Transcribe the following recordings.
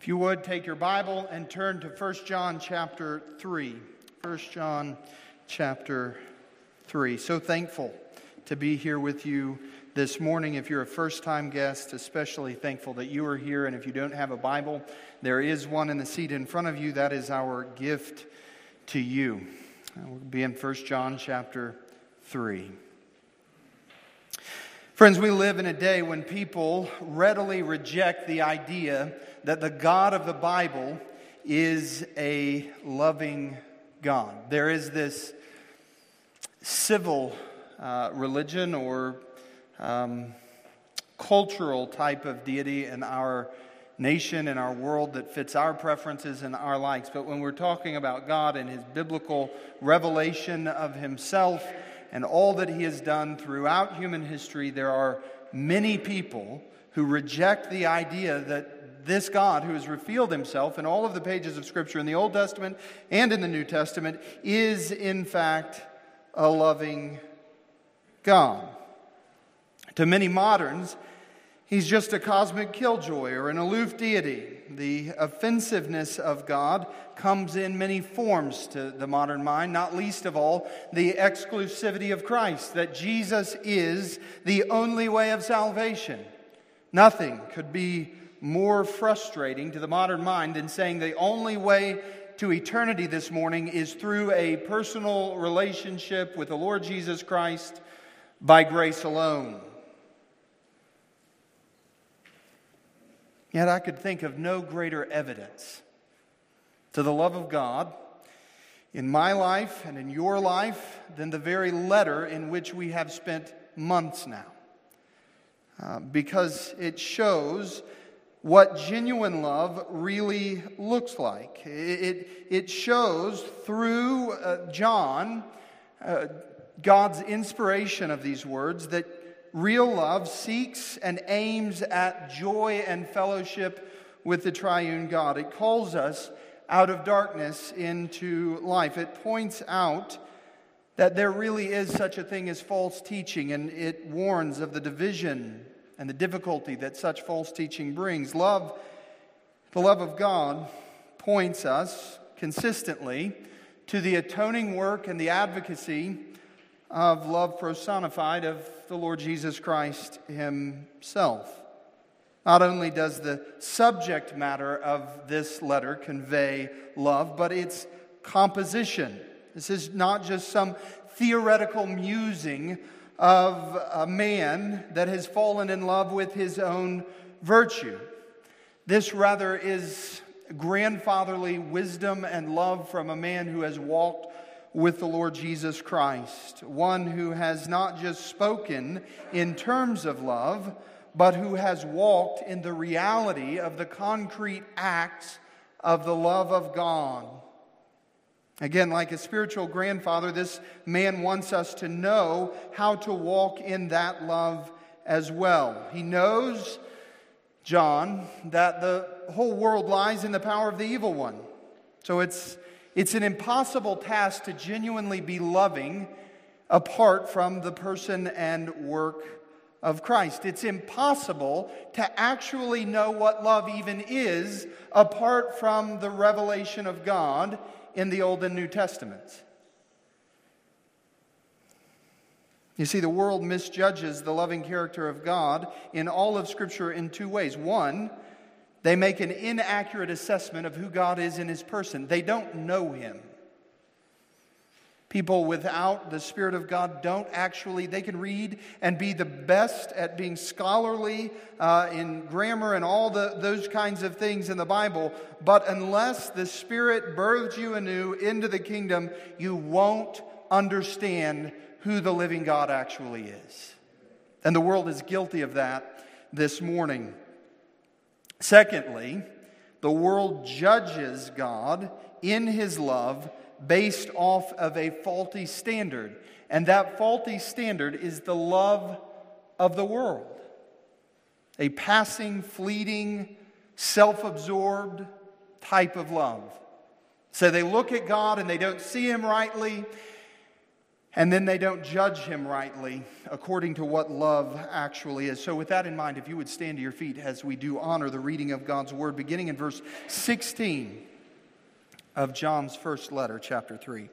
If you would, take your Bible and turn to 1 John chapter 3. 1 John chapter 3. So thankful to be here with you this morning. If you're a first time guest, especially thankful that you are here. And if you don't have a Bible, there is one in the seat in front of you. That is our gift to you. Uh, we'll be in 1 John chapter 3. Friends, we live in a day when people readily reject the idea that the God of the Bible is a loving God. There is this civil uh, religion or um, cultural type of deity in our nation and our world that fits our preferences and our likes. But when we're talking about God and His biblical revelation of Himself and all that He has done throughout human history, there are many people who reject the idea that this God who has revealed himself in all of the pages of Scripture in the Old Testament and in the New Testament is, in fact, a loving God. To many moderns, he's just a cosmic killjoy or an aloof deity. The offensiveness of God comes in many forms to the modern mind, not least of all the exclusivity of Christ, that Jesus is the only way of salvation. Nothing could be more frustrating to the modern mind than saying the only way to eternity this morning is through a personal relationship with the Lord Jesus Christ by grace alone. Yet I could think of no greater evidence to the love of God in my life and in your life than the very letter in which we have spent months now. Uh, because it shows what genuine love really looks like. It, it shows through uh, John, uh, God's inspiration of these words, that real love seeks and aims at joy and fellowship with the triune God. It calls us out of darkness into life. It points out that there really is such a thing as false teaching, and it warns of the division and the difficulty that such false teaching brings. Love, the love of God, points us consistently to the atoning work and the advocacy of love personified of the Lord Jesus Christ Himself. Not only does the subject matter of this letter convey love, but its composition. This is not just some theoretical musing of a man that has fallen in love with his own virtue. This rather is grandfatherly wisdom and love from a man who has walked with the Lord Jesus Christ, one who has not just spoken in terms of love, but who has walked in the reality of the concrete acts of the love of God. Again, like a spiritual grandfather, this man wants us to know how to walk in that love as well. He knows, John, that the whole world lies in the power of the evil one. So it's, it's an impossible task to genuinely be loving apart from the person and work of Christ. It's impossible to actually know what love even is apart from the revelation of God in the Old and New Testaments. You see, the world misjudges the loving character of God in all of Scripture in two ways. One, they make an inaccurate assessment of who God is in his person, they don't know him. People without the Spirit of God don't actually, they can read and be the best at being scholarly uh, in grammar and all the, those kinds of things in the Bible. But unless the Spirit births you anew into the kingdom, you won't understand who the living God actually is. And the world is guilty of that this morning. Secondly, the world judges God in his love based off of a faulty standard. And that faulty standard is the love of the world. A passing, fleeting, self absorbed type of love. So they look at God and they don't see Him rightly. and then they don't judge him rightly according to what love actually is. So, with that in mind, if you would stand to your feet as we do honor the reading of God's word, beginning in verse 16 of John's first letter, chapter 3.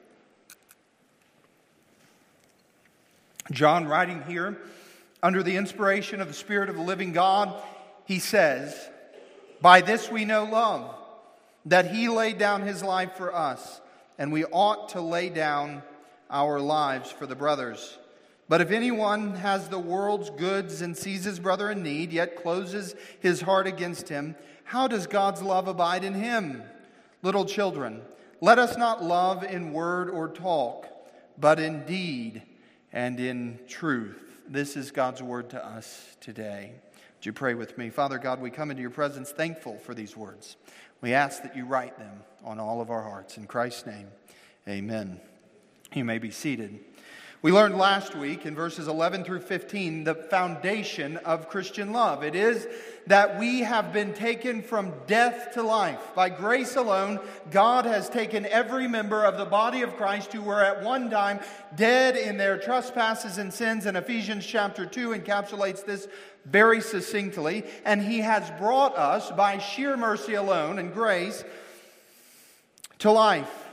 John, writing here under the inspiration of the Spirit of the living God, he says, By this we know love, that he laid down his life for us, and we ought to lay down our lives for the brothers. But if anyone has the world's goods and sees his brother in need, yet closes his heart against him, how does God's love abide in him? Little children, let us not love in word or talk, but in deed and in truth. This is God's word to us today. Would you pray with me? Father God, we come into your presence thankful for these words. We ask that you write them on all of our hearts. In Christ's name, amen. You may be seated. We learned last week in verses 11 through 15 the foundation of Christian love. It is that we have been taken from death to life. By grace alone, God has taken every member of the body of Christ who were at one time dead in their trespasses and sins, and Ephesians chapter 2 encapsulates this very succinctly, and He has brought us by sheer mercy alone and grace to life,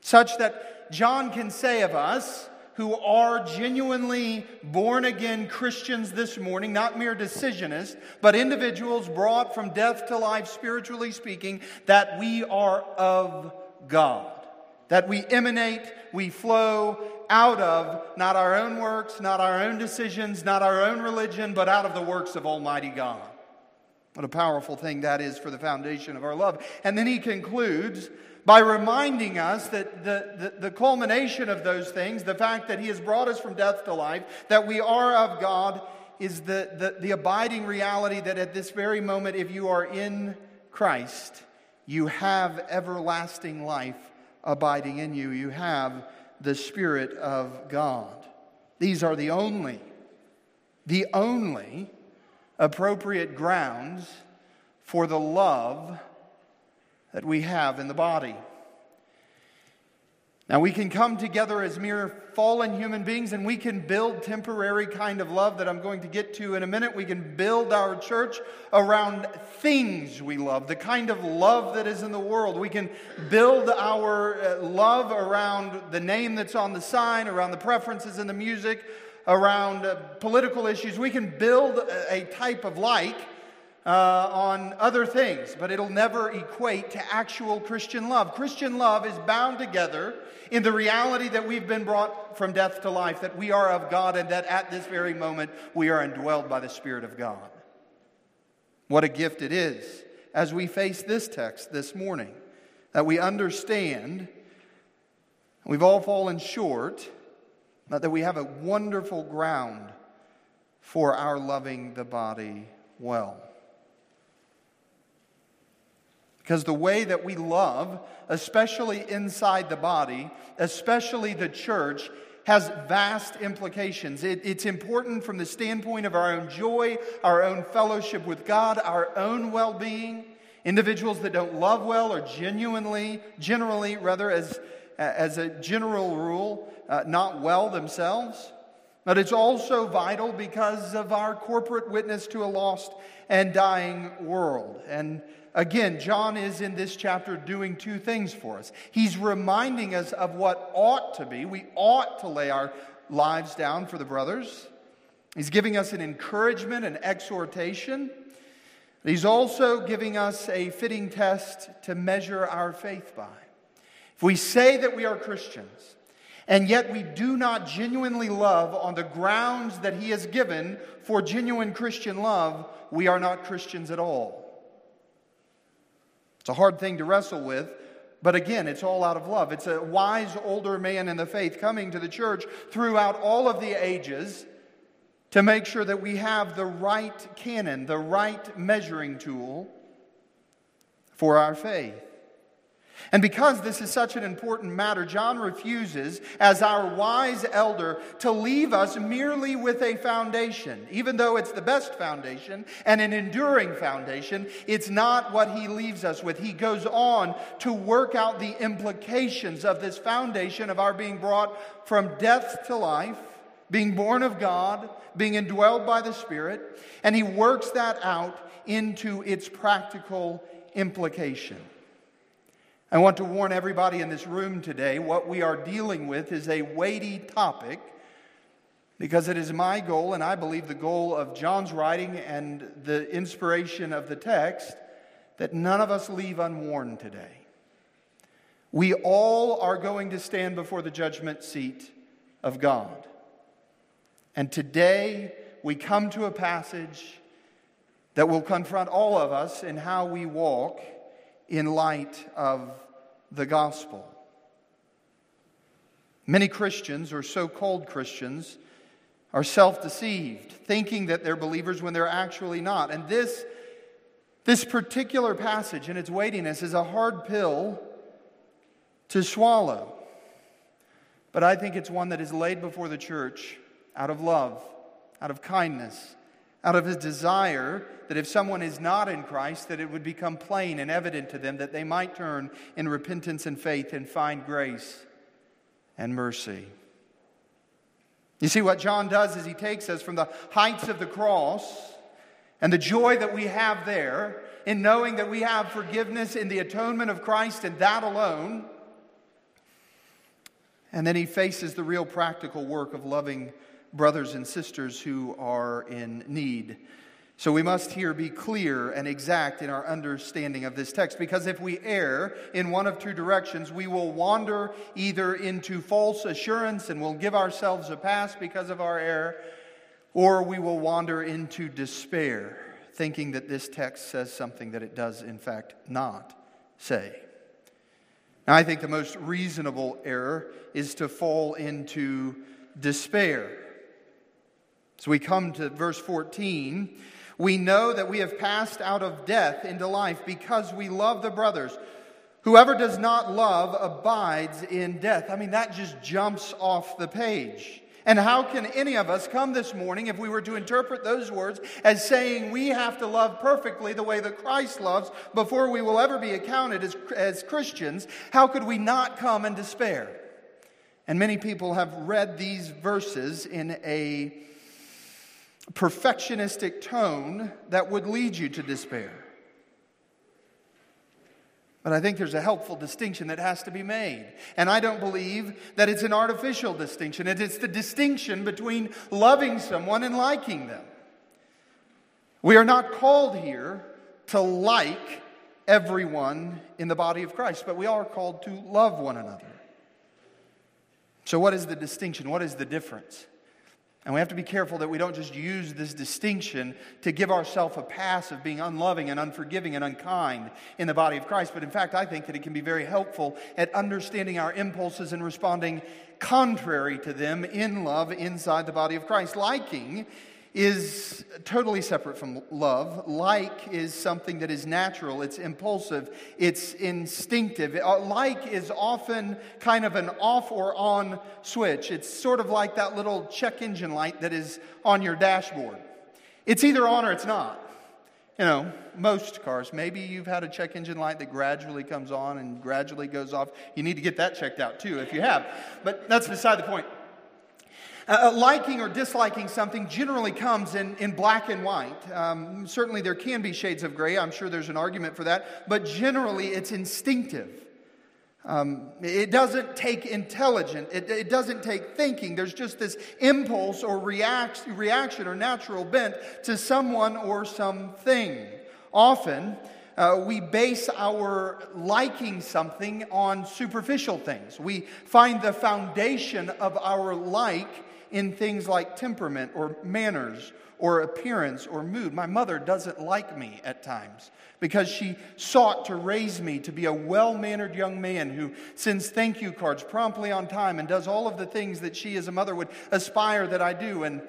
such that John can say of us who are genuinely born again Christians this morning, not mere decisionists, but individuals brought from death to life, spiritually speaking, that we are of God. That we emanate, we flow out of not our own works, not our own decisions, not our own religion, but out of the works of Almighty God. What a powerful thing that is for the foundation of our love. And then he concludes by reminding us that the, the, the, culmination of those things, the fact that He has brought us from death to life, that we are of God, is the, the, the abiding reality that at this very moment, if you are in Christ, you have everlasting life abiding in you. You have the Spirit of God. These are the only, the only appropriate grounds for the love that we have in the body. Now, we can come together as mere fallen human beings and we can build temporary kind of love that I'm going to get to in a minute. We can build our church around things we love, the kind of love that is in the world. We can build our uh, love around the name that's on the sign, around the preferences in the music, around uh, political issues. We can build a type of like uh, on other things, but it'll never equate to actual Christian love. Christian love is bound together in the reality that we've been brought from death to life, that we are of God, and that at this very moment we are indwelled by the Spirit of God. What a gift it is as we face this text this morning that we understand we've all fallen short, but that we have a wonderful ground for our loving the body well. Because the way that we love, especially inside the body, especially the church, has vast implications. It, it's important from the standpoint of our own joy, our own fellowship with God, our own well being. Individuals that don't love well are genuinely, generally, rather, as, as a general rule, uh, not well themselves. But it's also vital because of our corporate witness to a lost and dying world. And Again, John is in this chapter doing two things for us. He's reminding us of what ought to be. We ought to lay our lives down for the brothers. He's giving us an encouragement, an exhortation. He's also giving us a fitting test to measure our faith by. If we say that we are Christians, and yet we do not genuinely love on the grounds that He has given for genuine Christian love, we are not Christians at all. It's a hard thing to wrestle with, but again, it's all out of love. It's a wise older man in the faith coming to the church throughout all of the ages to make sure that we have the right canon, the right measuring tool for our faith. And because this is such an important matter, John refuses, as our wise elder, to leave us merely with a foundation. Even though it's the best foundation and an enduring foundation, it's not what he leaves us with. He goes on to work out the implications of this foundation of our being brought from death to life, being born of God, being indwelled by the Spirit, and he works that out into its practical implication. I want to warn everybody in this room today what we are dealing with is a weighty topic because it is my goal, and I believe the goal of John's writing and the inspiration of the text, that none of us leave unwarned today. We all are going to stand before the judgment seat of God. And today we come to a passage that will confront all of us in how we walk in light of the gospel. Many Christians, or so called Christians, are self deceived, thinking that they're believers when they're actually not. And this, this particular passage and its weightiness is a hard pill to swallow. But I think it's one that is laid before the church out of love, out of kindness, out of his desire that if someone is not in Christ, that it would become plain and evident to them that they might turn in repentance and faith and find grace and mercy. You see, what John does is he takes us from the heights of the cross and the joy that we have there in knowing that we have forgiveness in the atonement of Christ and that alone. And then he faces the real practical work of loving brothers and sisters who are in need. So we must here be clear and exact in our understanding of this text because if we err in one of two directions, we will wander either into false assurance and we'll give ourselves a pass because of our error, or we will wander into despair, thinking that this text says something that it does, in fact, not say. Now, I think the most reasonable error is to fall into despair. So we come to verse 14. We know that we have passed out of death into life because we love the brothers. Whoever does not love abides in death. I mean, that just jumps off the page. And how can any of us come this morning if we were to interpret those words as saying we have to love perfectly the way that Christ loves before we will ever be accounted as, as Christians? How could we not come in despair? And many people have read these verses in a perfectionistic tone that would lead you to despair. But I think there's a helpful distinction that has to be made. And I don't believe that it's an artificial distinction. It's the distinction between loving someone and liking them. We are not called here to like everyone in the body of Christ, but we are called to love one another. So, what is the distinction? What is the difference? And we have to be careful that we don't just use this distinction to give ourselves a pass of being unloving and unforgiving and unkind in the body of Christ. But in fact, I think that it can be very helpful at understanding our impulses and responding contrary to them in love inside the body of Christ. Liking is totally separate from love. Like is something that is natural, it's impulsive, it's instinctive. Uh, like is often kind of an off or on switch. It's sort of like that little check engine light that is on your dashboard. It's either on or it's not. You know, most cars, maybe you've had a check engine light that gradually comes on and gradually goes off. You need to get that checked out too if you have. But that's beside the point. Uh, uh, liking or disliking something generally comes in, in black and white. Um, certainly, there can be shades of gray. I'm sure there's an argument for that. But generally, it's instinctive. Um, it doesn't take intelligence, it, it, doesn't take thinking. There's just this impulse or react, reaction or natural bent to someone or something. Often, uh, we base our liking something on superficial things. We find the foundation of our like in things like temperament or manners or appearance or mood. My mother doesn't like me at times because she sought to raise me to be a well mannered young man who sends thank you cards promptly on time and does all of the things that she as a mother would aspire that I do. And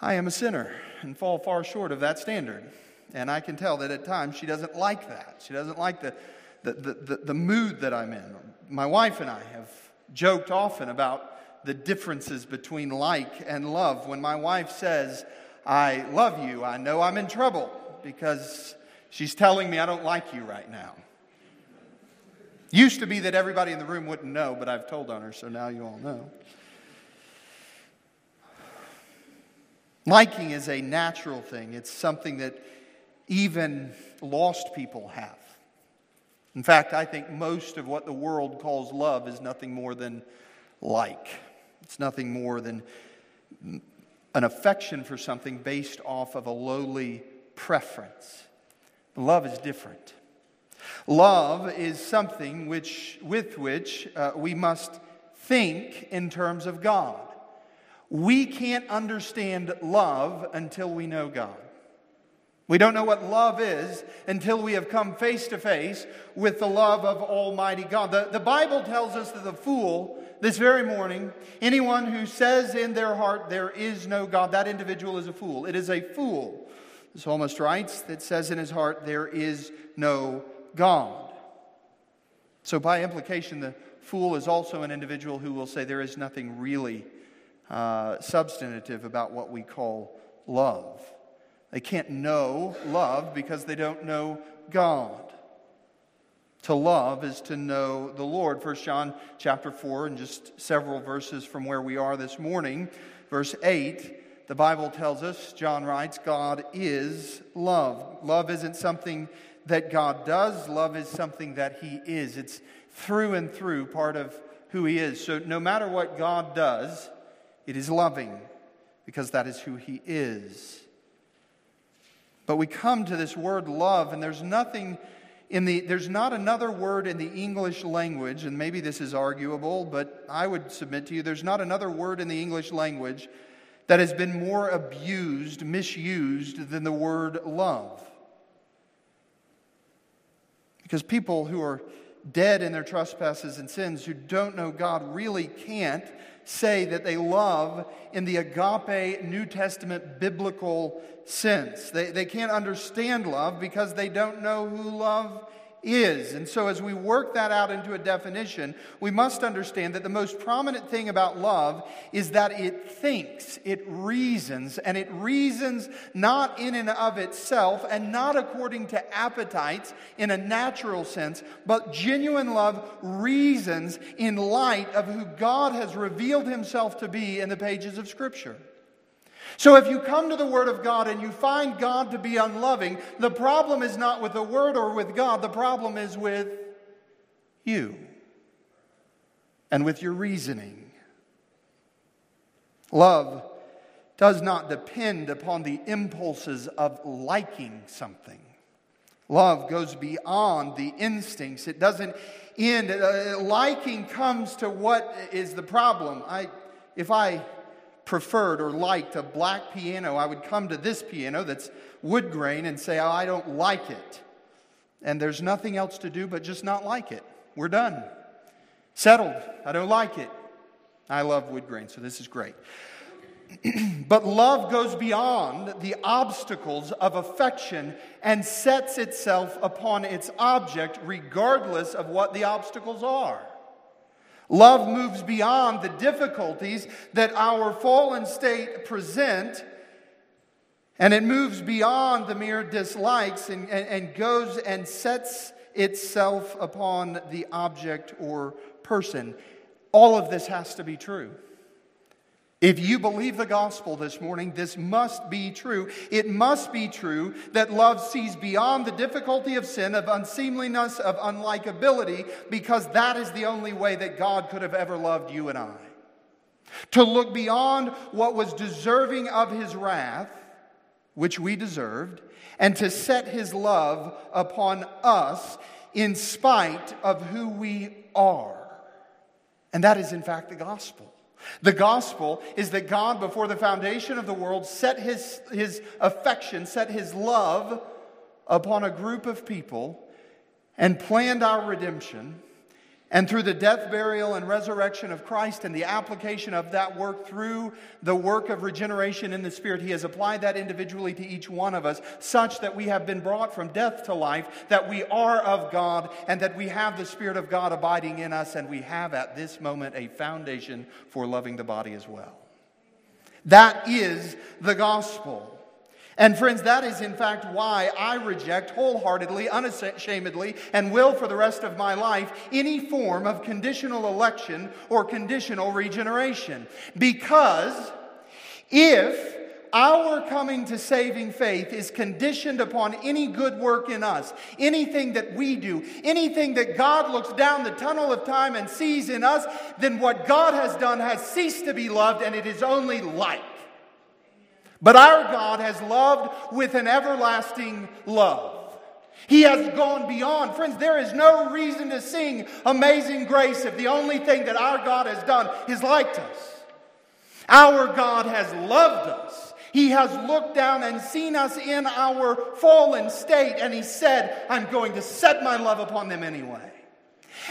I am a sinner and fall far short of that standard. And I can tell that at times she doesn't like that. She doesn't like the the, the, the, the mood that I'm in. My wife and I have joked often about the differences between like and love. When my wife says, I love you, I know I'm in trouble because she's telling me I don't like you right now. Used to be that everybody in the room wouldn't know, but I've told on her, so now you all know. Liking is a natural thing, it's something that even lost people have. In fact, I think most of what the world calls love is nothing more than like. It's nothing more than an affection for something based off of a lowly preference. Love is different. Love is something which, with which uh, we must think in terms of God. We can't understand love until we know God. We don't know what love is until we have come face to face with the love of Almighty God. The, the Bible tells us that the fool, this very morning, anyone who says in their heart there is no God, that individual is a fool. It is a fool. The psalmist writes that says in his heart there is no God. So, by implication, the fool is also an individual who will say there is nothing really uh, substantive about what we call love. They can't know love because they don't know God. To love is to know the Lord. 1 John chapter 4, and just several verses from where we are this morning, verse 8, the Bible tells us, John writes, God is love. Love isn't something that God does, love is something that He is. It's through and through part of who He is. So no matter what God does, it is loving because that is who He is. But we come to this word love, and there's nothing in the, there's not another word in the English language, and maybe this is arguable, but I would submit to you there's not another word in the English language that has been more abused, misused than the word love. Because people who are dead in their trespasses and sins, who don't know God, really can't say that they love in the agape New Testament biblical sense. They, they can't understand love because they don't know who love is. And so, as we work that out into a definition, we must understand that the most prominent thing about love is that it thinks, it reasons, and it reasons not in and of itself and not according to appetites in a natural sense, but genuine love reasons in light of who God has revealed himself to be in the pages of Scripture. So if you come to the Word of God and you find God to be unloving, the problem is not with the Word or with God, the problem is with you and with your reasoning. Love does not depend upon the impulses of liking something. Love goes beyond the instincts. It doesn't end. Uh, liking comes to what is the problem. I, if I preferred or liked a black piano, I would come to this piano that's wood grain and say, oh, I don't like it. And there's nothing else to do but just not like it. We're done. Settled. I don't like it. I love wood grain, so this is great. but love goes beyond the obstacles of affection and sets itself upon its object regardless of what the obstacles are. Love moves beyond the difficulties that our fallen state present, and it moves beyond the mere dislikes and, and, and goes and sets itself upon the object or person. All of this has to be true. If you believe the gospel this morning, this must be true. It must be true that love sees beyond the difficulty of sin, of unseemliness, of unlikability, because that is the only way that God could have ever loved you and I. To look beyond what was deserving of his wrath, which we deserved, and to set his love upon us in spite of who we are. And that is, in fact, the gospel. The gospel is that God, before the foundation of the world, set his, his affection, set his love upon a group of people and planned our redemption And through the death, burial, and resurrection of Christ and the application of that work through the work of regeneration in the Spirit, He has applied that individually to each one of us, such that we have been brought from death to life, that we are of God, and that we have the Spirit of God abiding in us, and we have at this moment a foundation for loving the body as well. That is the gospel. And friends, that is in fact why I reject wholeheartedly, unashamedly, and will for the rest of my life any form of conditional election or conditional regeneration. Because if our coming to saving faith is conditioned upon any good work in us, anything that we do, anything that God looks down the tunnel of time and sees in us, then what God has done has ceased to be loved and it is only light. But our God has loved with an everlasting love. He has gone beyond. Friends, there is no reason to sing Amazing Grace if the only thing that our God has done is liked us. Our God has loved us. He has looked down and seen us in our fallen state, and He said, I'm going to set my love upon them anyway.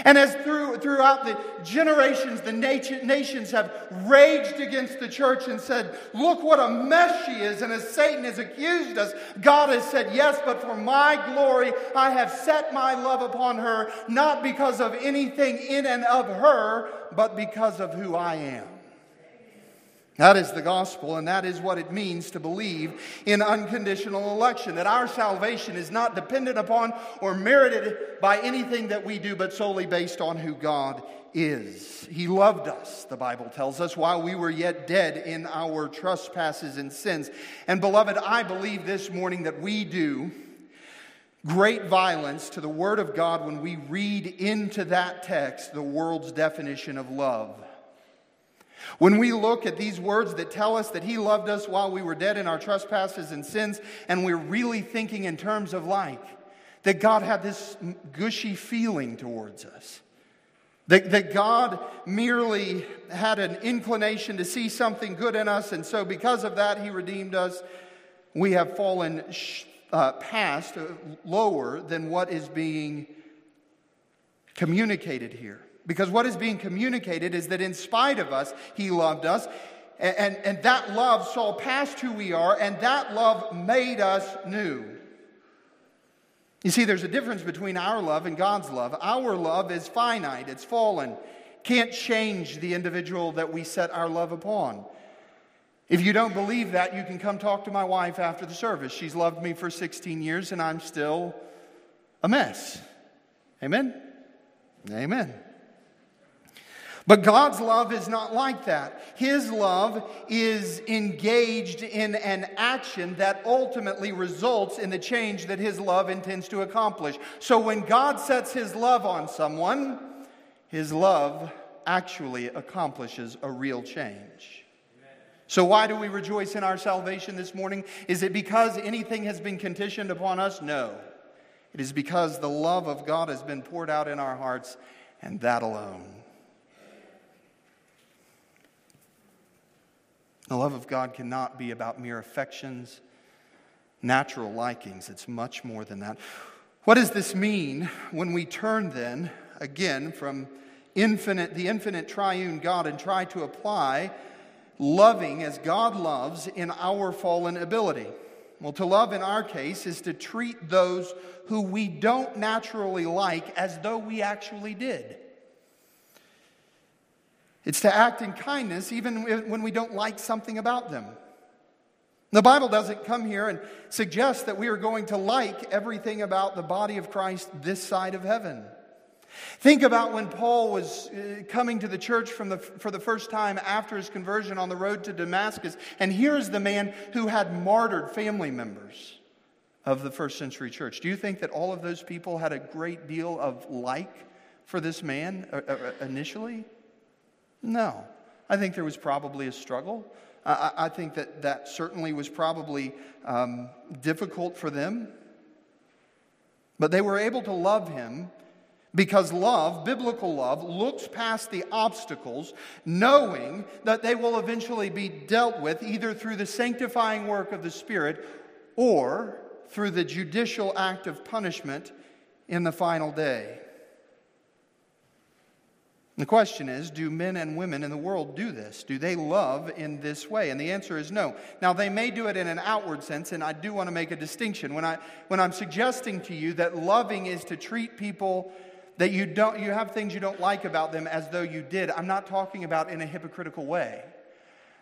And as through, throughout the generations, the nation, nations have raged against the church and said, Look what a mess she is. And as Satan has accused us, God has said, Yes, but for my glory, I have set my love upon her, not because of anything in and of her, but because of who I am. That is the gospel, and that is what it means to believe in unconditional election. That our salvation is not dependent upon or merited by anything that we do, but solely based on who God is. He loved us, the Bible tells us, while we were yet dead in our trespasses and sins. And beloved, I believe this morning that we do great violence to the Word of God when we read into that text the world's definition of love. When we look at these words that tell us that He loved us while we were dead in our trespasses and sins, and we're really thinking in terms of like, that God had this gushy feeling towards us. That, that God merely had an inclination to see something good in us, and so because of that, He redeemed us. We have fallen uh, past, uh, lower than what is being communicated here. Because what is being communicated is that in spite of us, He loved us. And, and, and, that love saw past who we are, and that love made us new. You see, there's a difference between our love and God's love. Our love is finite, it's fallen, can't change the individual that we set our love upon. If you don't believe that, you can come talk to my wife after the service. She's loved me for 16 years, and I'm still a mess. Amen? Amen. But God's love is not like that. His love is engaged in an action that ultimately results in the change that His love intends to accomplish. So when God sets His love on someone, His love actually accomplishes a real change. So, why do we rejoice in our salvation this morning? Is it because anything has been conditioned upon us? No. It is because the love of God has been poured out in our hearts, and that alone. The love of God cannot be about mere affections, natural likings. It's much more than that. What does this mean when we turn then again from infinite the infinite triune God and try to apply loving as God loves in our fallen ability? Well, to love in our case is to treat those who we don't naturally like as though we actually did. It's to act in kindness even when we don't like something about them. The Bible doesn't come here and suggest that we are going to like everything about the body of Christ this side of heaven. Think about when Paul was uh, coming to the church the, for the first time after his conversion on the road to Damascus, and here's the man who had martyred family members of the first century church. Do you think that all of those people had a great deal of like for this man uh, uh, initially? No. I think there was probably a struggle. I, I think that that certainly was probably um, difficult for them. But they were able to love him because love, biblical love, looks past the obstacles, knowing that they will eventually be dealt with either through the sanctifying work of the Spirit or through the judicial act of punishment in the final day. The question is do men and women in the world do this? Do they love in this way? And the answer is no. Now, they may do it in an outward sense, and I do want to make a distinction. When, I, when I'm suggesting to you that loving is to treat people that you, don't, you have things you don't like about them as though you did, I'm not talking about in a hypocritical way.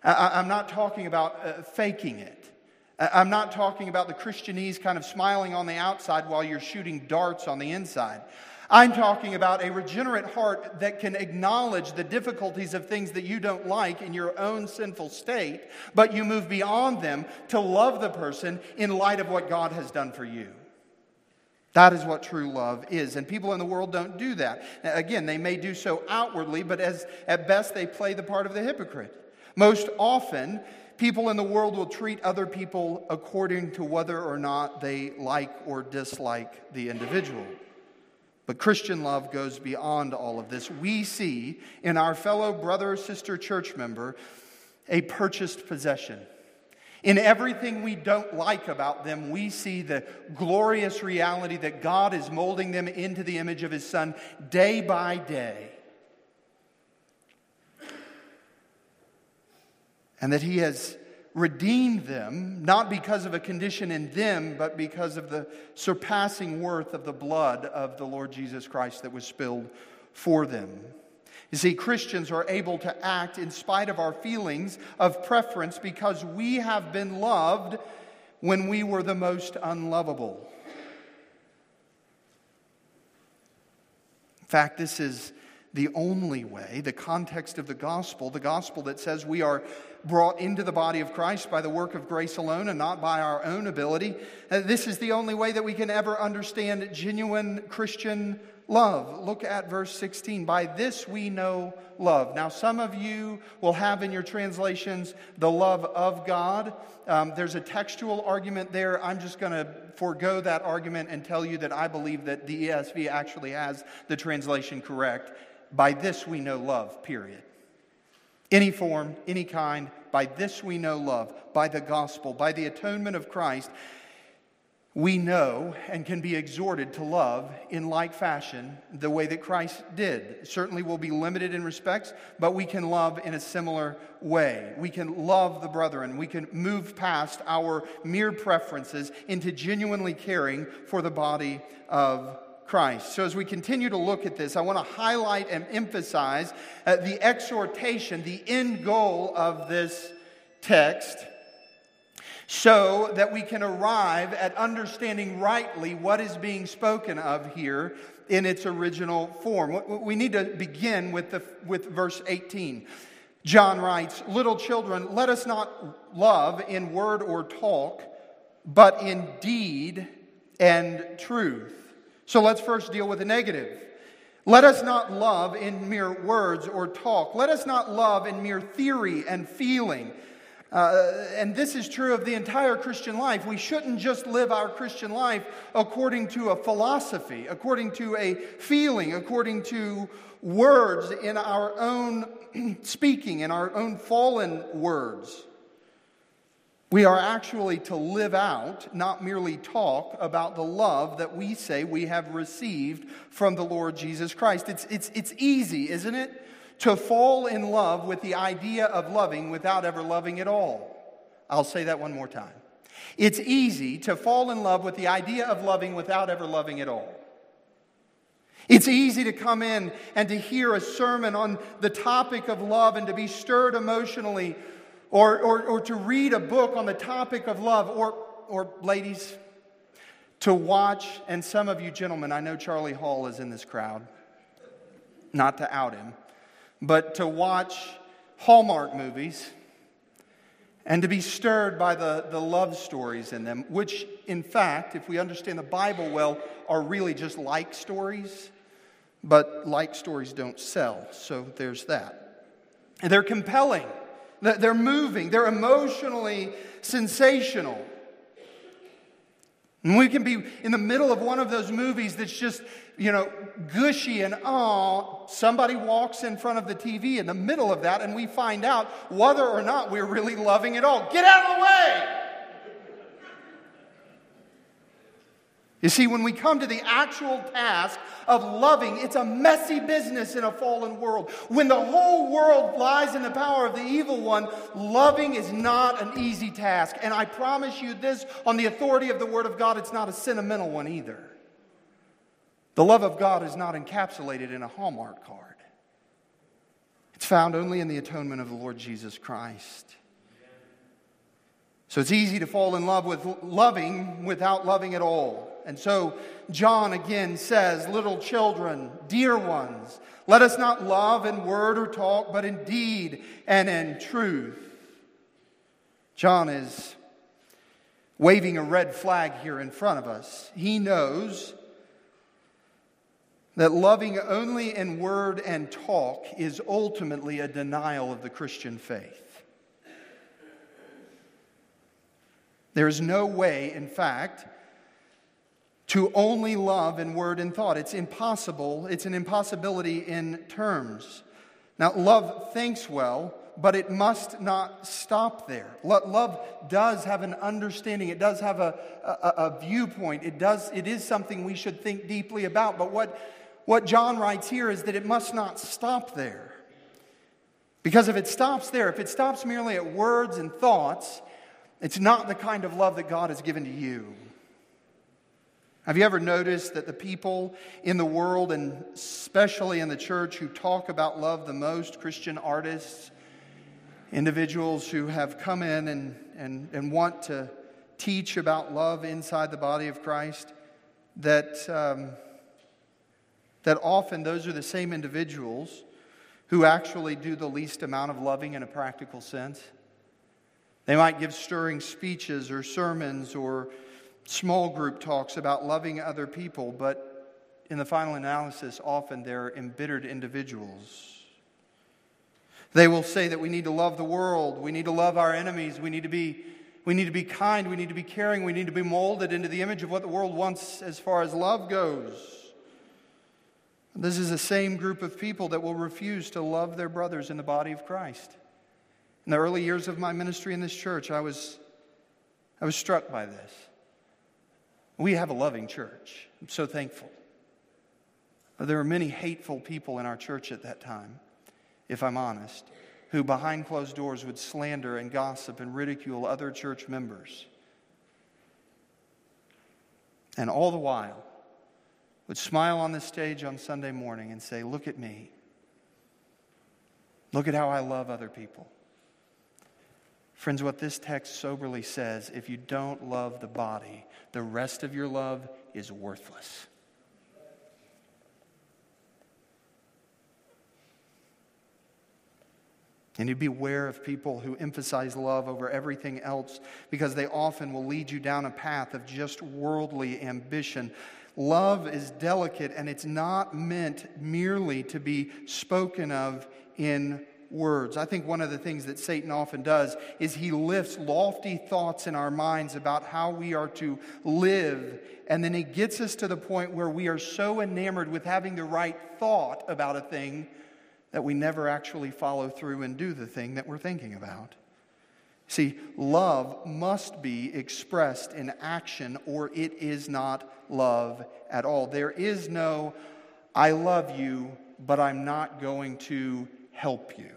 I, am not talking about uh, faking it. I'm not talking about the Christianese kind of smiling on the outside while you're shooting darts on the inside. I'm talking about a regenerate heart that can acknowledge the difficulties of things that you don't like in your own sinful state, but you move beyond them to love the person in light of what God has done for you. That is what true love is. And people in the world don't do that. Again, they may do so outwardly, but as, at best they play the part of the hypocrite. Most often, people in the world will treat other people according to whether or not they like or dislike the individual. But Christian love goes beyond all of this. We see in our fellow brother or sister church member a purchased possession. In everything we don't like about them, we see the glorious reality that God is molding them into the image of His Son day by day. And that He has redeemed them, not because of a condition in them, but because of the surpassing worth of the blood of the Lord Jesus Christ that was spilled for them. You see, Christians are able to act in spite of our feelings of preference because we have been loved when we were the most unlovable. In fact, this is the only way, the context of the gospel, the gospel that says we are brought into the body of Christ by the work of grace alone and not by our own ability. Uh, this is the only way that we can ever understand genuine Christian love. Look at verse 16. By this we know love. Now, some of you will have in your translations the love of God. Um, there's a textual argument there. I'm just going to forego that argument and tell you that I believe that the ESV actually has the translation correct. By this we know love, period. Any form, any kind, by this we know love, by the gospel, by the atonement of Christ. We know and can be exhorted to love in like fashion the way that Christ did. Certainly, we'll be limited in respects, but we can love in a similar way. We can love the brethren. We can move past our mere preferences into genuinely caring for the body of Christ. So, as we continue to look at this, I want to highlight and emphasize uh, the exhortation, the end goal of this text, so that we can arrive at understanding rightly what is being spoken of here in its original form. We need to begin with, the, with verse 18. John writes, Little children, let us not love in word or talk, but in deed and truth. So let's first deal with the negative. Let us not love in mere words or talk. Let us not love in mere theory and feeling. Uh, and this is true of the entire Christian life. We shouldn't just live our Christian life according to a philosophy, according to a feeling, according to words in our own speaking, in our own fallen words. We are actually to live out, not merely talk about the love that we say we have received from the Lord Jesus Christ. It's, it's, it's easy, isn't it? To fall in love with the idea of loving without ever loving at all. I'll say that one more time. It's easy to fall in love with the idea of loving without ever loving at all. It's easy to come in and to hear a sermon on the topic of love and to be stirred emotionally or, or, or to read a book on the topic of love, or, or ladies, to watch, and some of you gentlemen, I know Charlie Hall is in this crowd, not to out him, but to watch Hallmark movies and to be stirred by the, the love stories in them, which, in fact, if we understand the Bible well, are really just like stories, but like stories don't sell. So there's that. And they're compelling. They're moving, they're emotionally sensational. And we can be in the middle of one of those movies that's just, you know, gushy and oh, somebody walks in front of the TV in the middle of that, and we find out whether or not we're really loving it all. Get out of the way! You see, when we come to the actual task of loving, it's a messy business in a fallen world. When the whole world lies in the power of the evil one, loving is not an easy task. And I promise you this on the authority of the Word of God, it's not a sentimental one either. The love of God is not encapsulated in a Hallmark card, it's found only in the atonement of the Lord Jesus Christ. So it's easy to fall in love with loving without loving at all. And so John again says, Little children, dear ones, let us not love in word or talk, but in deed and in truth. John is waving a red flag here in front of us. He knows that loving only in word and talk is ultimately a denial of the Christian faith. There is no way, in fact, to only love in word and thought. It's impossible. It's an impossibility in terms. Now, love thinks well, but it must not stop there. Love does have an understanding, it does have a, a, a, viewpoint, it, does, it is something we should think deeply about. But what, what John writes here is that it must not stop there. Because if it stops there, if it stops merely at words and thoughts, it's not the kind of love that God has given to you. Have you ever noticed that the people in the world, and especially in the church, who talk about love the most, Christian artists, individuals who have come in and, and, and want to teach about love inside the body of Christ, that, um, that often those are the same individuals who actually do the least amount of loving in a practical sense? They might give stirring speeches or sermons or small group talks about loving other people, but in the final analysis, often they're embittered individuals. They will say that we need to love the world, we need to love our enemies, we need to be, we need to be kind, we need to be caring, we need to be molded into the image of what the world wants as far as love goes. This is the same group of people that will refuse to love their brothers in the body of Christ. In the early years of my ministry in this church, I was, I was struck by this. We have a loving church. I'm so thankful. There were many hateful people in our church at that time, if I'm honest, who behind closed doors would slander and gossip and ridicule other church members. And all the while, would smile on the stage on Sunday morning and say, Look at me. Look at how I love other people. Friends, what this text soberly says if you don't love the body, the rest of your love is worthless. And you beware of people who emphasize love over everything else because they often will lead you down a path of just worldly ambition. Love is delicate and it's not meant merely to be spoken of in words. I think one of the things that Satan often does is he lifts lofty thoughts in our minds about how we are to live, and then he gets us to the point where we are so enamored with having the right thought about a thing that we never actually follow through and do the thing that we're thinking about. See, love must be expressed in action, or it is not love at all. There is no, I love you, but I'm not going to help you.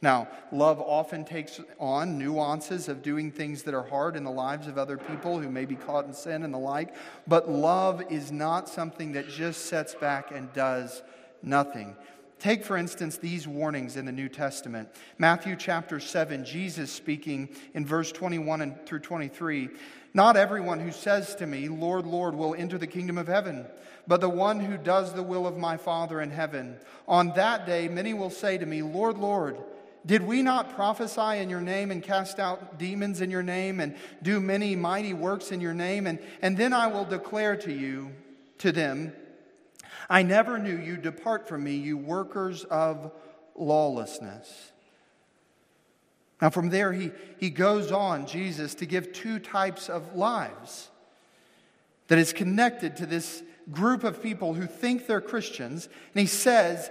Now, love often takes on nuances of doing things that are hard in the lives of other people who may be caught in sin and the like, but love is not something that just sets back and does nothing. Take, for instance, these warnings in the New Testament. Matthew chapter 7, Jesus speaking in verse 21 and through 23. Not everyone who says to me, Lord, Lord, will enter the kingdom of heaven, but the one who does the will of my Father in heaven. On that day, many will say to me, Lord, Lord, did we not prophesy in your name and cast out demons in your name and do many mighty works in your name? And, and then I will declare to you, to them, I never knew you. Depart from me, you workers of lawlessness. Now, from there, he, he goes on, Jesus, to give two types of lives that is connected to this group of people who think they're Christians. And he says,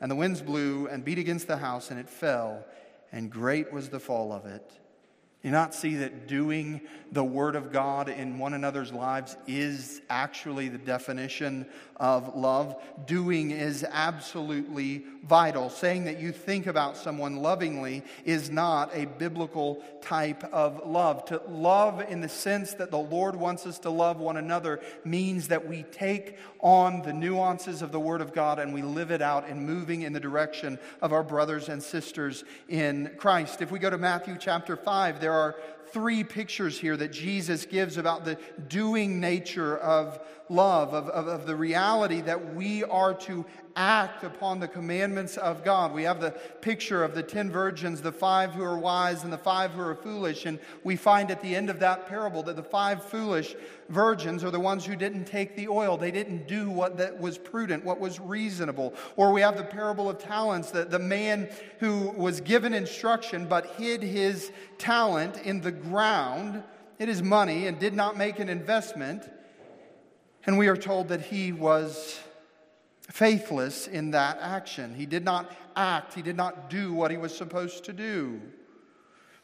and the winds blew and beat against the house, and it fell, and great was the fall of it. You not see that doing the Word of God in one another's lives is actually the definition of love? Doing is absolutely vital. Saying that you think about someone lovingly is not a biblical type of love. To love in the sense that the Lord wants us to love one another means that we take on the nuances of the Word of God and we live it out in moving in the direction of our brothers and sisters in Christ. If we go to Matthew chapter 5, there are three pictures here that Jesus gives about the doing nature of love, of, of, of, the reality that we are to act upon the commandments of God. We have the picture of the ten virgins, the five who are wise and the five who are foolish. And we find at the end of that parable that the five foolish virgins are the ones who didn't take the oil. They didn't do what that was prudent, what was reasonable. Or we have the parable of talents, that the man who was given instruction but hid his talent in the ground, hid his money, and did not make an investment. And we are told that he was faithless in that action. He did not act, he did not do what he was supposed to do.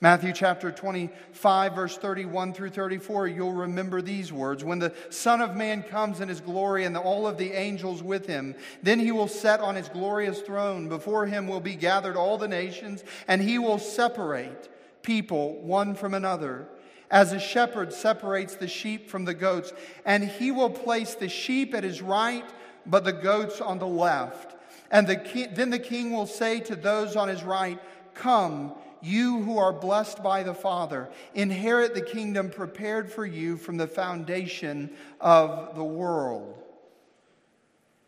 Matthew chapter 25, verse 31 through 34, you'll remember these words. When the Son of Man comes in his glory and all of the angels with him, then he will set on his glorious throne. Before him will be gathered all the nations, and he will separate people one from another. As a shepherd separates the sheep from the goats, and he will place the sheep at his right but the goats on the left. And the then the king will say to those on his right, Come, you who are blessed by the Father, inherit the kingdom prepared for you from the foundation of the world.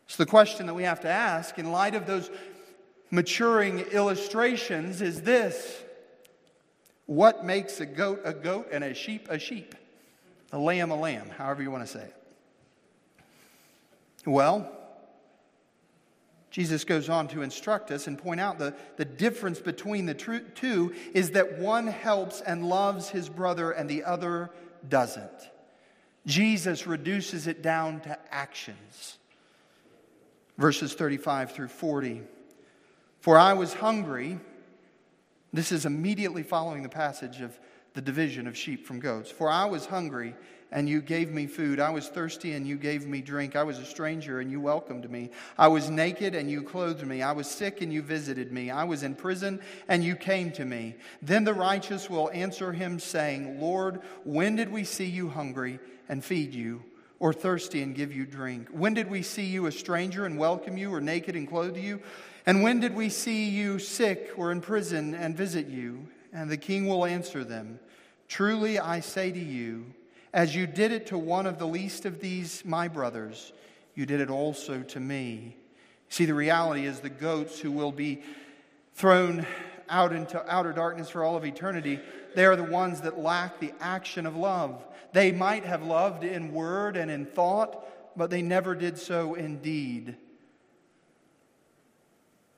So, the question that we have to ask in light of those maturing illustrations is this What makes a goat a goat and a sheep a sheep? A lamb a lamb, however you want to say it. Well, Jesus goes on to instruct us and point out the, the difference between the two is that one helps and loves his brother and the other doesn't. Jesus reduces it down to actions. Verses 35 through 40. For I was hungry. This is immediately following the passage of the division of sheep from goats. For I was hungry and you gave me food. I was thirsty and you gave me drink. I was a stranger and you welcomed me. I was naked and you clothed me. I was sick and you visited me. I was in prison and you came to me. Then the righteous will answer him, saying, Lord, when did we see you hungry and feed you? Or thirsty and give you drink? When did we see you a stranger and welcome you, or naked and clothe you? And when did we see you sick or in prison and visit you? And the king will answer them Truly I say to you, as you did it to one of the least of these, my brothers, you did it also to me. See, the reality is the goats who will be thrown out into outer darkness for all of eternity, they are the ones that lack the action of love. They might have loved in word and in thought, but they never did so in deed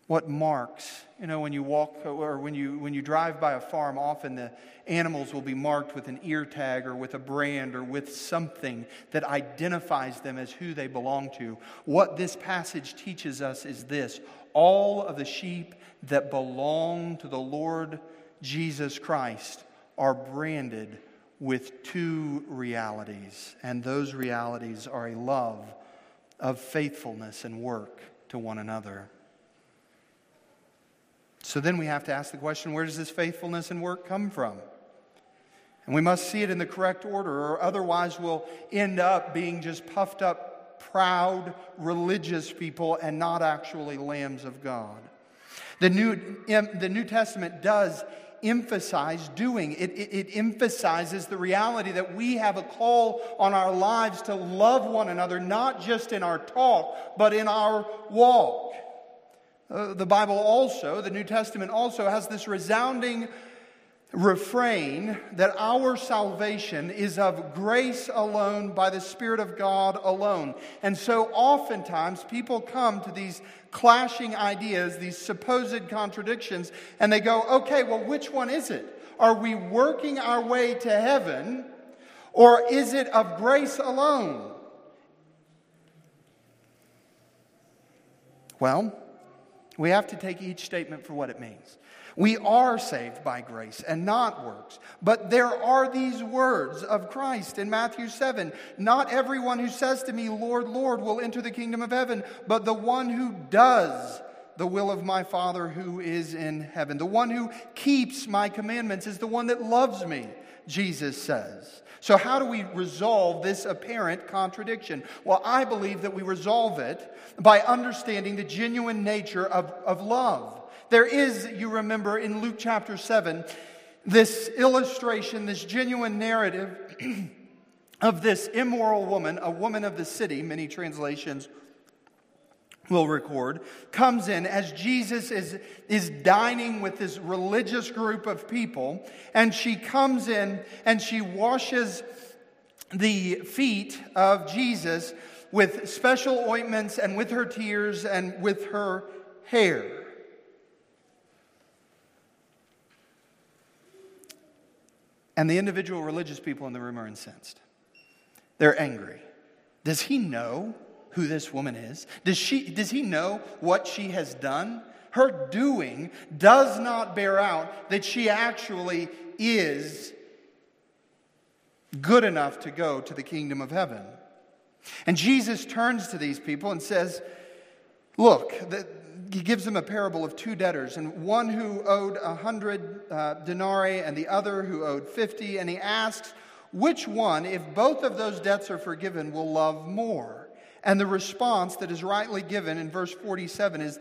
what marks. You know, when you walk or when you, when you drive by a farm, often the animals will be marked with an ear tag or with a brand or with something that identifies them as who they belong to. What this passage teaches us is this all of the sheep that belong to the Lord Jesus Christ are branded with two realities, and those realities are a love of faithfulness and work to one another. So then we have to ask the question where does this faithfulness and work come from? And we must see it in the correct order, or otherwise we'll end up being just puffed up, proud, religious people and not actually lambs of God. The New, the New Testament does emphasize doing. It, it, it, emphasizes the reality that we have a call on our lives to love one another, not just in our talk, but in our walk. Uh, the Bible also, the New Testament also, has this resounding refrain that our salvation is of grace alone by the Spirit of God alone. And so oftentimes people come to these clashing ideas, these supposed contradictions, and they go, okay, well, which one is it? Are we working our way to heaven, or is it of grace alone? Well, we have to take each statement for what it means. We are saved by grace and not works. But there are these words of Christ in Matthew 7 Not everyone who says to me, Lord, Lord, will enter the kingdom of heaven, but the one who does the will of my Father who is in heaven. The one who keeps my commandments is the one that loves me, Jesus says. So, how do we resolve this apparent contradiction? Well, I believe that we resolve it by understanding the genuine nature of, of love. There is, you remember, in Luke chapter 7, this illustration, this genuine narrative of this immoral woman, a woman of the city, many translations will record, comes in as Jesus is, is dining with this religious group of people, and she comes in and she washes the feet of Jesus with special ointments and with her tears and with her hair. And the individual religious people in the room are incensed. They're angry. Does he know who this woman is? Does, she, does he know what she has done? Her doing does not bear out that she actually is good enough to go to the kingdom of heaven. And Jesus turns to these people and says, Look, the, he gives them a parable of two debtors, and one who owed a hundred uh, denarii and the other who owed fifty. And he asks, Which one, if both of those debts are forgiven, will love more? And the response that is rightly given in verse 47 is,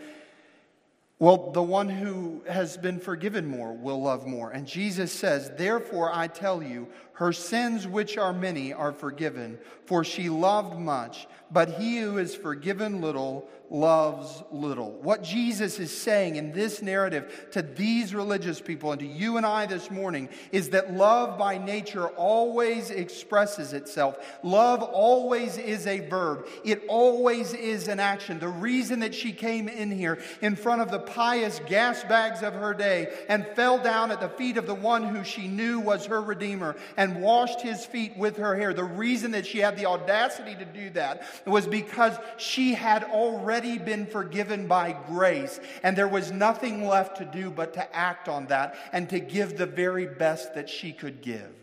well, the one who has been forgiven more will love more. And Jesus says, Therefore I tell you, her sins, which are many, are forgiven, for she loved much. But he who is forgiven little loves little. What Jesus is saying in this narrative to these religious people and to you and I this morning is that love by nature always expresses itself. Love always is a verb, it always is an action. The reason that she came in here in front of the pious gas bags of her day and fell down at the feet of the one who she knew was her Redeemer and washed his feet with her hair, the reason that she had the audacity to do that was because she had already been forgiven by grace, and there was nothing left to do but to act on that and to give the very best that she could give.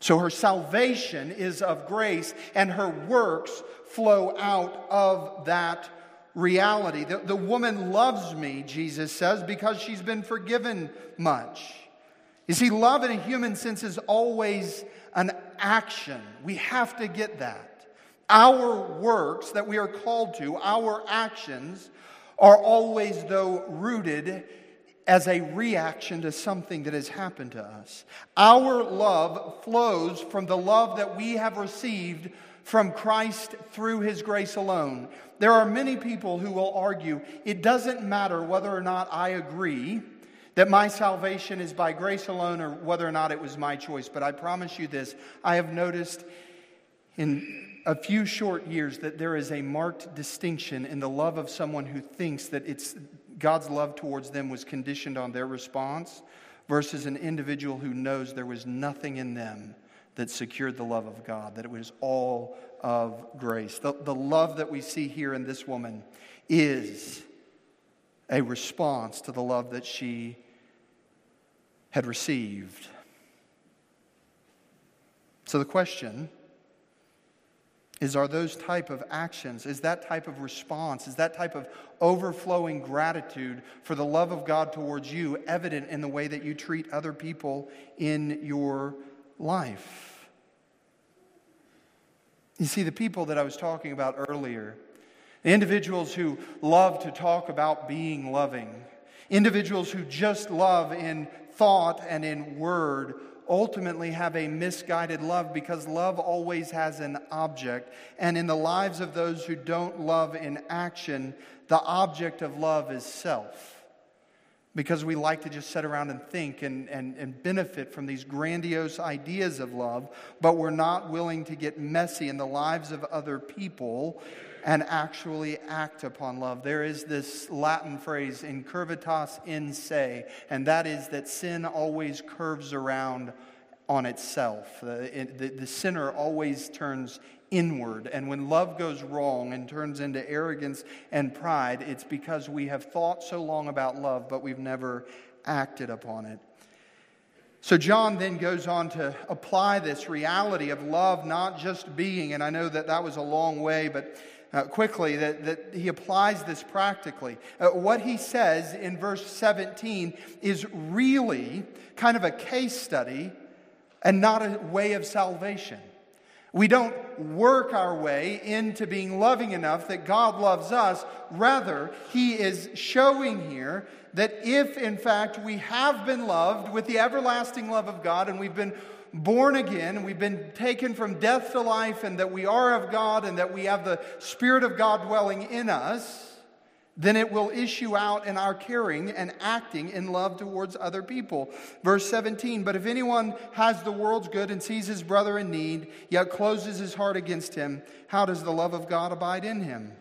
So her salvation is of grace, and her works flow out of that reality. The, the woman loves me, Jesus says, because she's been forgiven much. You see, love in a human sense is always an action. We have to get that. Our works that we are called to, our actions, are always, though, rooted as a reaction to something that has happened to us. Our love flows from the love that we have received from Christ through his grace alone. There are many people who will argue it doesn't matter whether or not I agree that my salvation is by grace alone or whether or not it was my choice. But I promise you this I have noticed in a few short years that there is a marked distinction in the love of someone who thinks that it's God's love towards them was conditioned on their response versus an individual who knows there was nothing in them that secured the love of God, that it was all of grace. The, the love that we see here in this woman is a response to the love that she had received. So the question is are those type of actions is that type of response is that type of overflowing gratitude for the love of god towards you evident in the way that you treat other people in your life you see the people that i was talking about earlier the individuals who love to talk about being loving individuals who just love in thought and in word ultimately have a misguided love because love always has an object. And in the lives of those who don't love in action, the object of love is self. because we like to just sit around and think and, and, and benefit from these grandiose ideas of love, but we're not willing to get messy in the lives of other people and actually act upon love. There is this Latin phrase, incurvatus in se, and that is that sin always curves around on itself. The, the, the sinner always turns inward. And when love goes wrong and turns into arrogance and pride, it's because we have thought so long about love, but we've never acted upon it. So, John then goes on to apply this reality of love not just being, and I know that that was a long way, but uh, quickly, that, that he applies this practically. Uh, what he says in verse 17 is really kind of a case study and not a way of salvation. We don't work our way into being loving enough that God loves us. Rather, He is showing here that if, in fact, we have been loved with the everlasting love of God and we've been born again, we've been taken from death to life, and that we are of God and that we have the Spirit of God dwelling in us then it will issue out in our caring and acting in love towards other people. Verse 17, but if anyone has the world's good and sees his brother in need, yet closes his heart against him, how does the love of God abide in him?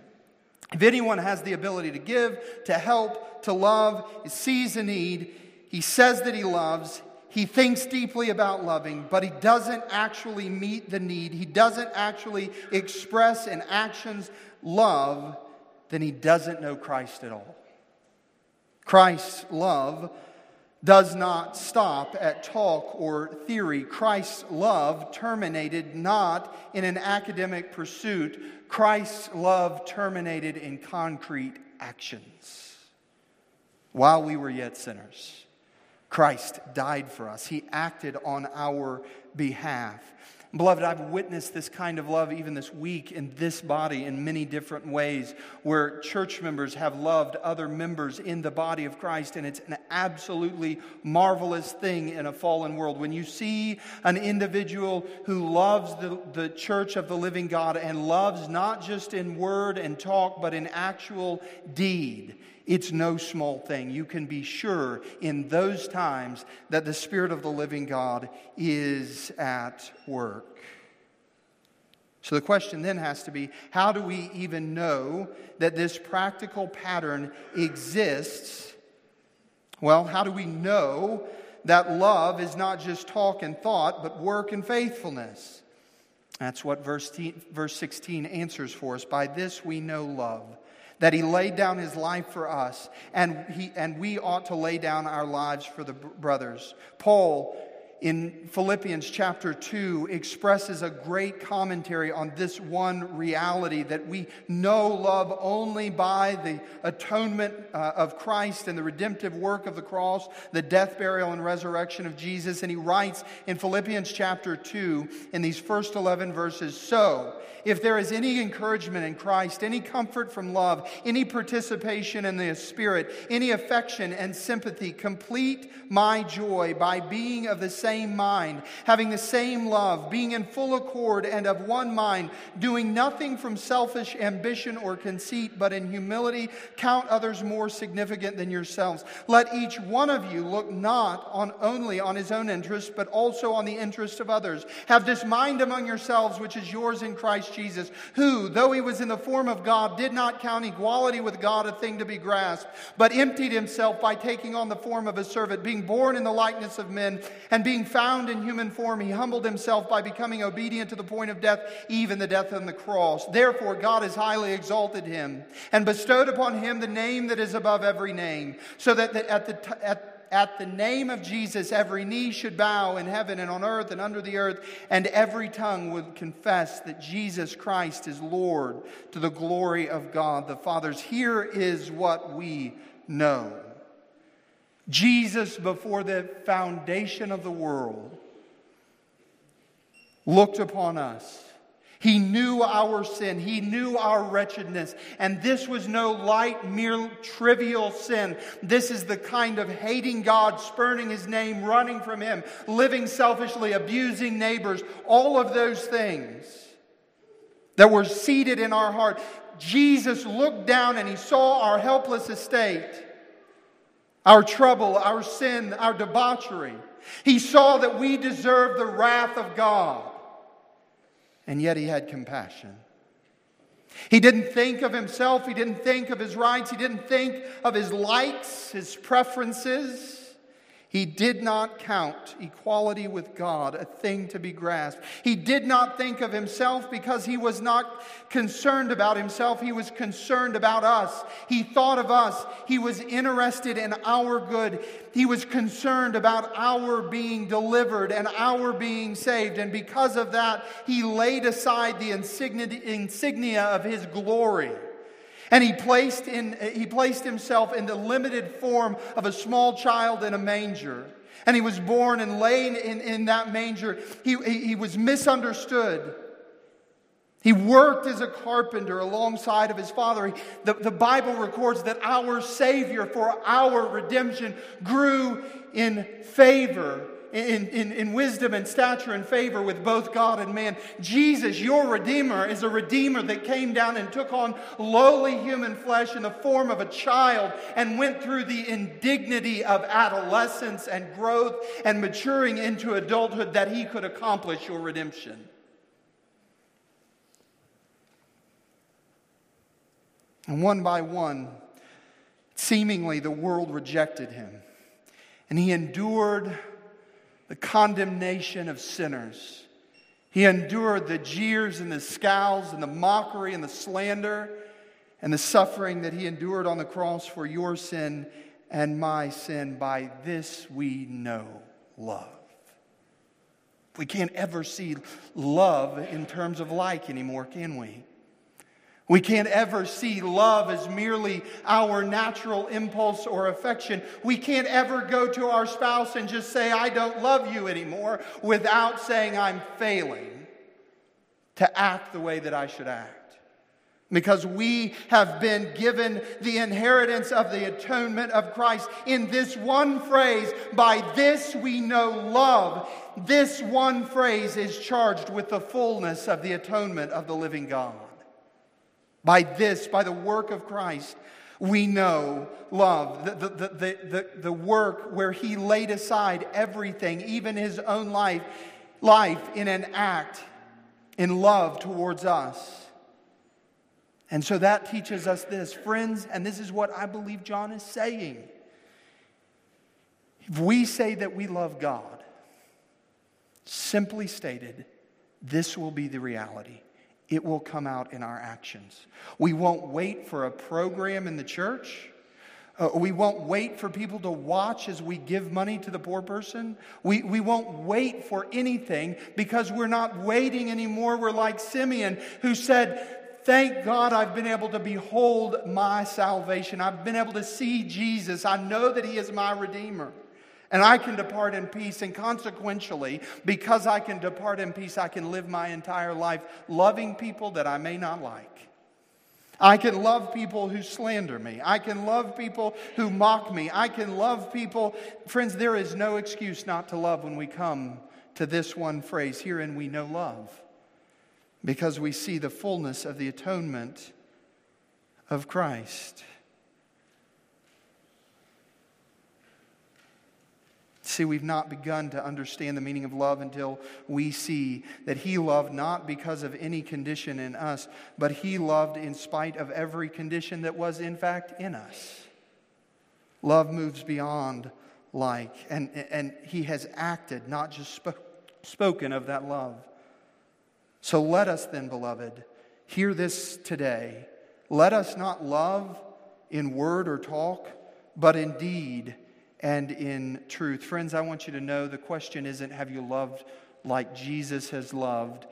If anyone has the ability to give, to help, to love, sees a need, he says that he loves, he thinks deeply about loving, but he doesn't actually meet the need. He doesn't actually express in actions love then he doesn't know Christ at all. Christ's love does not stop at talk or theory. Christ's love terminated not in an academic pursuit, Christ's love terminated in concrete actions. While we were yet sinners, Christ died for us, He acted on our behalf. Beloved, I've witnessed this kind of love even this week in this body in many different ways, where church members have loved other members in the body of Christ, and it's an absolutely marvelous thing in a fallen world. When you see an individual who loves the, the church of the living God and loves not just in word and talk, but in actual deed, it's no small thing. You can be sure in those times that the Spirit of the living God is at work. So the question then has to be how do we even know that this practical pattern exists? Well, how do we know that love is not just talk and thought, but work and faithfulness? That's what verse, verse 16 answers for us. By this we know love that he laid down his life for us, and, he, and we ought to lay down our lives for the brothers. Paul in Philippians chapter 2 expresses a great commentary on this one reality that we know love only by the atonement uh, of Christ and the redemptive work of the cross, the death, burial, and resurrection of Jesus. And he writes in Philippians chapter 2 in these first 11 verses So, if there is any encouragement in Christ, any comfort from love, any participation in the Spirit, any affection and sympathy, complete my joy by being of the same mind, having the same love, being in full accord and of one mind, doing nothing from selfish ambition or conceit, but in humility count others more significant than yourselves. Let each one of you look not on only on his own interests, but also on the interests of others. Have this mind among yourselves, which is yours in Christ Jesus, who, though he was in the form of God, did not count equality with God a thing to be grasped, but emptied himself by taking on the form of a servant, being born in the likeness of men, and being found in human form, he humbled himself by becoming obedient to the point of death, even the death on the cross. Therefore, God has highly exalted him and bestowed upon him the name that is above every name, so that at the at at the name of Jesus, every knee should bow in heaven and on earth and under the earth, and every tongue would confess that Jesus Christ is Lord to the glory of God the Father's. Here is what we know Jesus, before the foundation of the world, looked upon us he knew our sin. He knew our wretchedness. And this was no light, mere trivial sin. This is the kind of hating God, spurning his name, running from him, living selfishly, abusing neighbors, all of those things that were seated in our heart. Jesus looked down and he saw our helpless estate. Our trouble, our sin, our debauchery. He saw that we deserved the wrath of God, and yet he had compassion. He didn't think of himself, he didn't think of his rights, he didn't think of his likes, his preferences. He did not count equality with God a thing to be grasped. He did not think of himself because he was not concerned about himself. He was concerned about us. He thought of us. He was interested in our good. He was concerned about our being delivered and our being saved. And because of that, he laid aside the insignia of his glory and he placed, in, he placed himself in the limited form of a small child in a manger. And he was born and laid in, in that manger. He, he, was misunderstood. He worked as a carpenter alongside of his father. The, the Bible records that our Savior for our redemption grew in favor in, in, in wisdom and stature and favor with both God and man. Jesus, your Redeemer, is a Redeemer that came down and took on lowly human flesh in the form of a child and went through the indignity of adolescence and growth and maturing into adulthood that he could accomplish your redemption. And one by one, seemingly the world rejected him. And he endured the condemnation of sinners. He endured the jeers and the scowls and the mockery and the slander and the suffering that he endured on the cross for your sin and my sin. By this we know love. We can't ever see love in terms of like anymore, can we? We can't ever see love as merely our natural impulse or affection. We can't ever go to our spouse and just say, I don't love you anymore, without saying I'm failing to act the way that I should act. Because we have been given the inheritance of the atonement of Christ in this one phrase, by this we know love. This one phrase is charged with the fullness of the atonement of the living God. By this, by the work of Christ, we know love. The, the, the, the, the work where he laid aside everything, even his own life, life in an act in love towards us. And so that teaches us this, friends, and this is what I believe John is saying. If we say that we love God, simply stated, this will be the reality it will come out in our actions. We won't wait for a program in the church. Uh, we won't wait for people to watch as we give money to the poor person. We, we won't wait for anything because we're not waiting anymore. We're like Simeon who said, Thank God I've been able to behold my salvation. I've been able to see Jesus. I know that He is my Redeemer. And I can depart in peace. And consequentially, because I can depart in peace, I can live my entire life loving people that I may not like. I can love people who slander me. I can love people who mock me. I can love people. Friends, there is no excuse not to love when we come to this one phrase herein we know love because we see the fullness of the atonement of Christ. See, we've not begun to understand the meaning of love until we see that He loved not because of any condition in us, but He loved in spite of every condition that was, in fact, in us. Love moves beyond like, and, and He has acted, not just sp- spoken of that love. So let us then, beloved, hear this today. Let us not love in word or talk, but in deed and in truth. Friends, I want you to know the question isn't have you loved like Jesus has loved,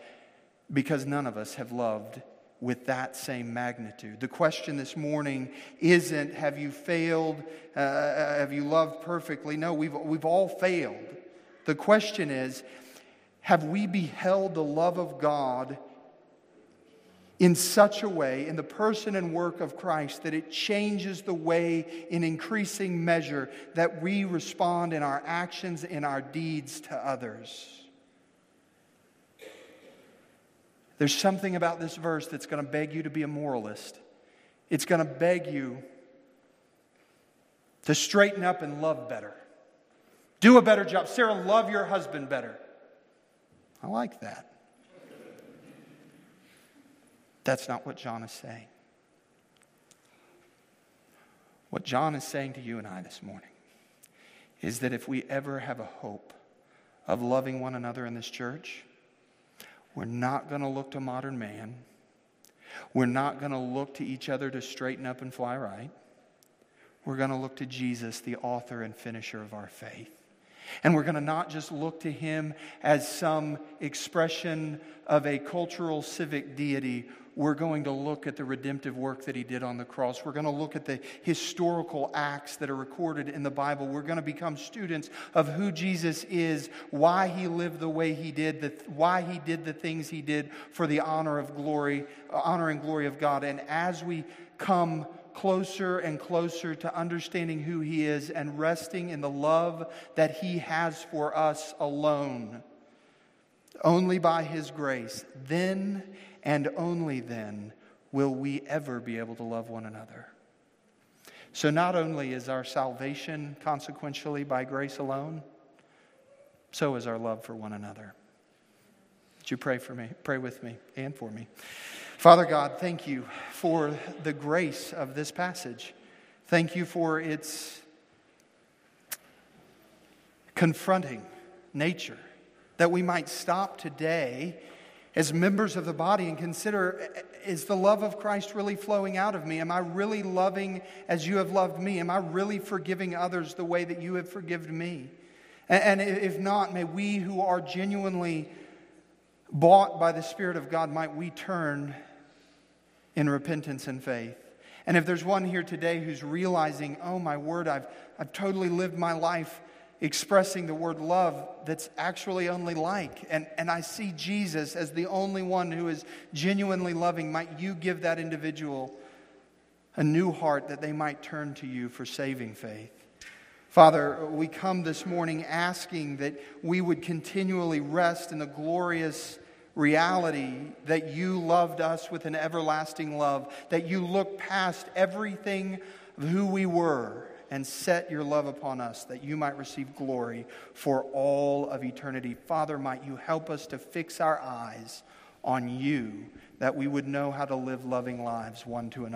because none of us have loved with that same magnitude. The question this morning isn't have you failed, uh, uh have you loved perfectly? No, we've, we've all failed. The question is have we beheld the love of God in such a way in the person and work of Christ that it changes the way in increasing measure that we respond in our actions, in our deeds to others. There's something about this verse that's going to beg you to be a moralist. It's going to beg you to straighten up and love better. Do a better job. Sarah, love your husband better. I like that. That's not what John is saying. What John is saying to you and I this morning is that if we ever have a hope of loving one another in this church, we're not going to look to modern man. We're not going to look to each other to straighten up and fly right. We're going to look to Jesus, the author and finisher of our faith. And we're going to not just look to him as some expression of a cultural civic deity. We're going to look at the redemptive work that he did on the cross. We're going to look at the historical acts that are recorded in the Bible. We're going to become students of who Jesus is, why he lived the way he did, the, why he did the things he did for the honor of glory, uh, honor and glory of God. And as we come closer and closer to understanding who He is and resting in the love that He has for us alone. Only by His grace, then and only then will we ever be able to love one another. So, not only is our salvation consequentially by grace alone, so is our love for one another. Would you pray for me? Pray with me and for me. Father God, thank you for the grace of this passage. Thank you for its confronting nature, that we might stop today as members of the body and consider is the love of Christ really flowing out of me? Am I really loving as you have loved me? Am I really forgiving others the way that you have forgiven me? And if not, may we who are genuinely bought by the Spirit of God, might we turn in repentance and faith. And if there's one here today who's realizing, oh my word, I've, I've totally lived my life expressing the word love that's actually only like, and, and I see Jesus as the only one who is genuinely loving, might you give that individual a new heart that they might turn to you for saving faith? Father, we come this morning asking that we would continually rest in the glorious reality that you loved us with an everlasting love, that you looked past everything of who we were and set your love upon us that you might receive glory for all of eternity. Father, might you help us to fix our eyes on you, that we would know how to live loving lives one to another.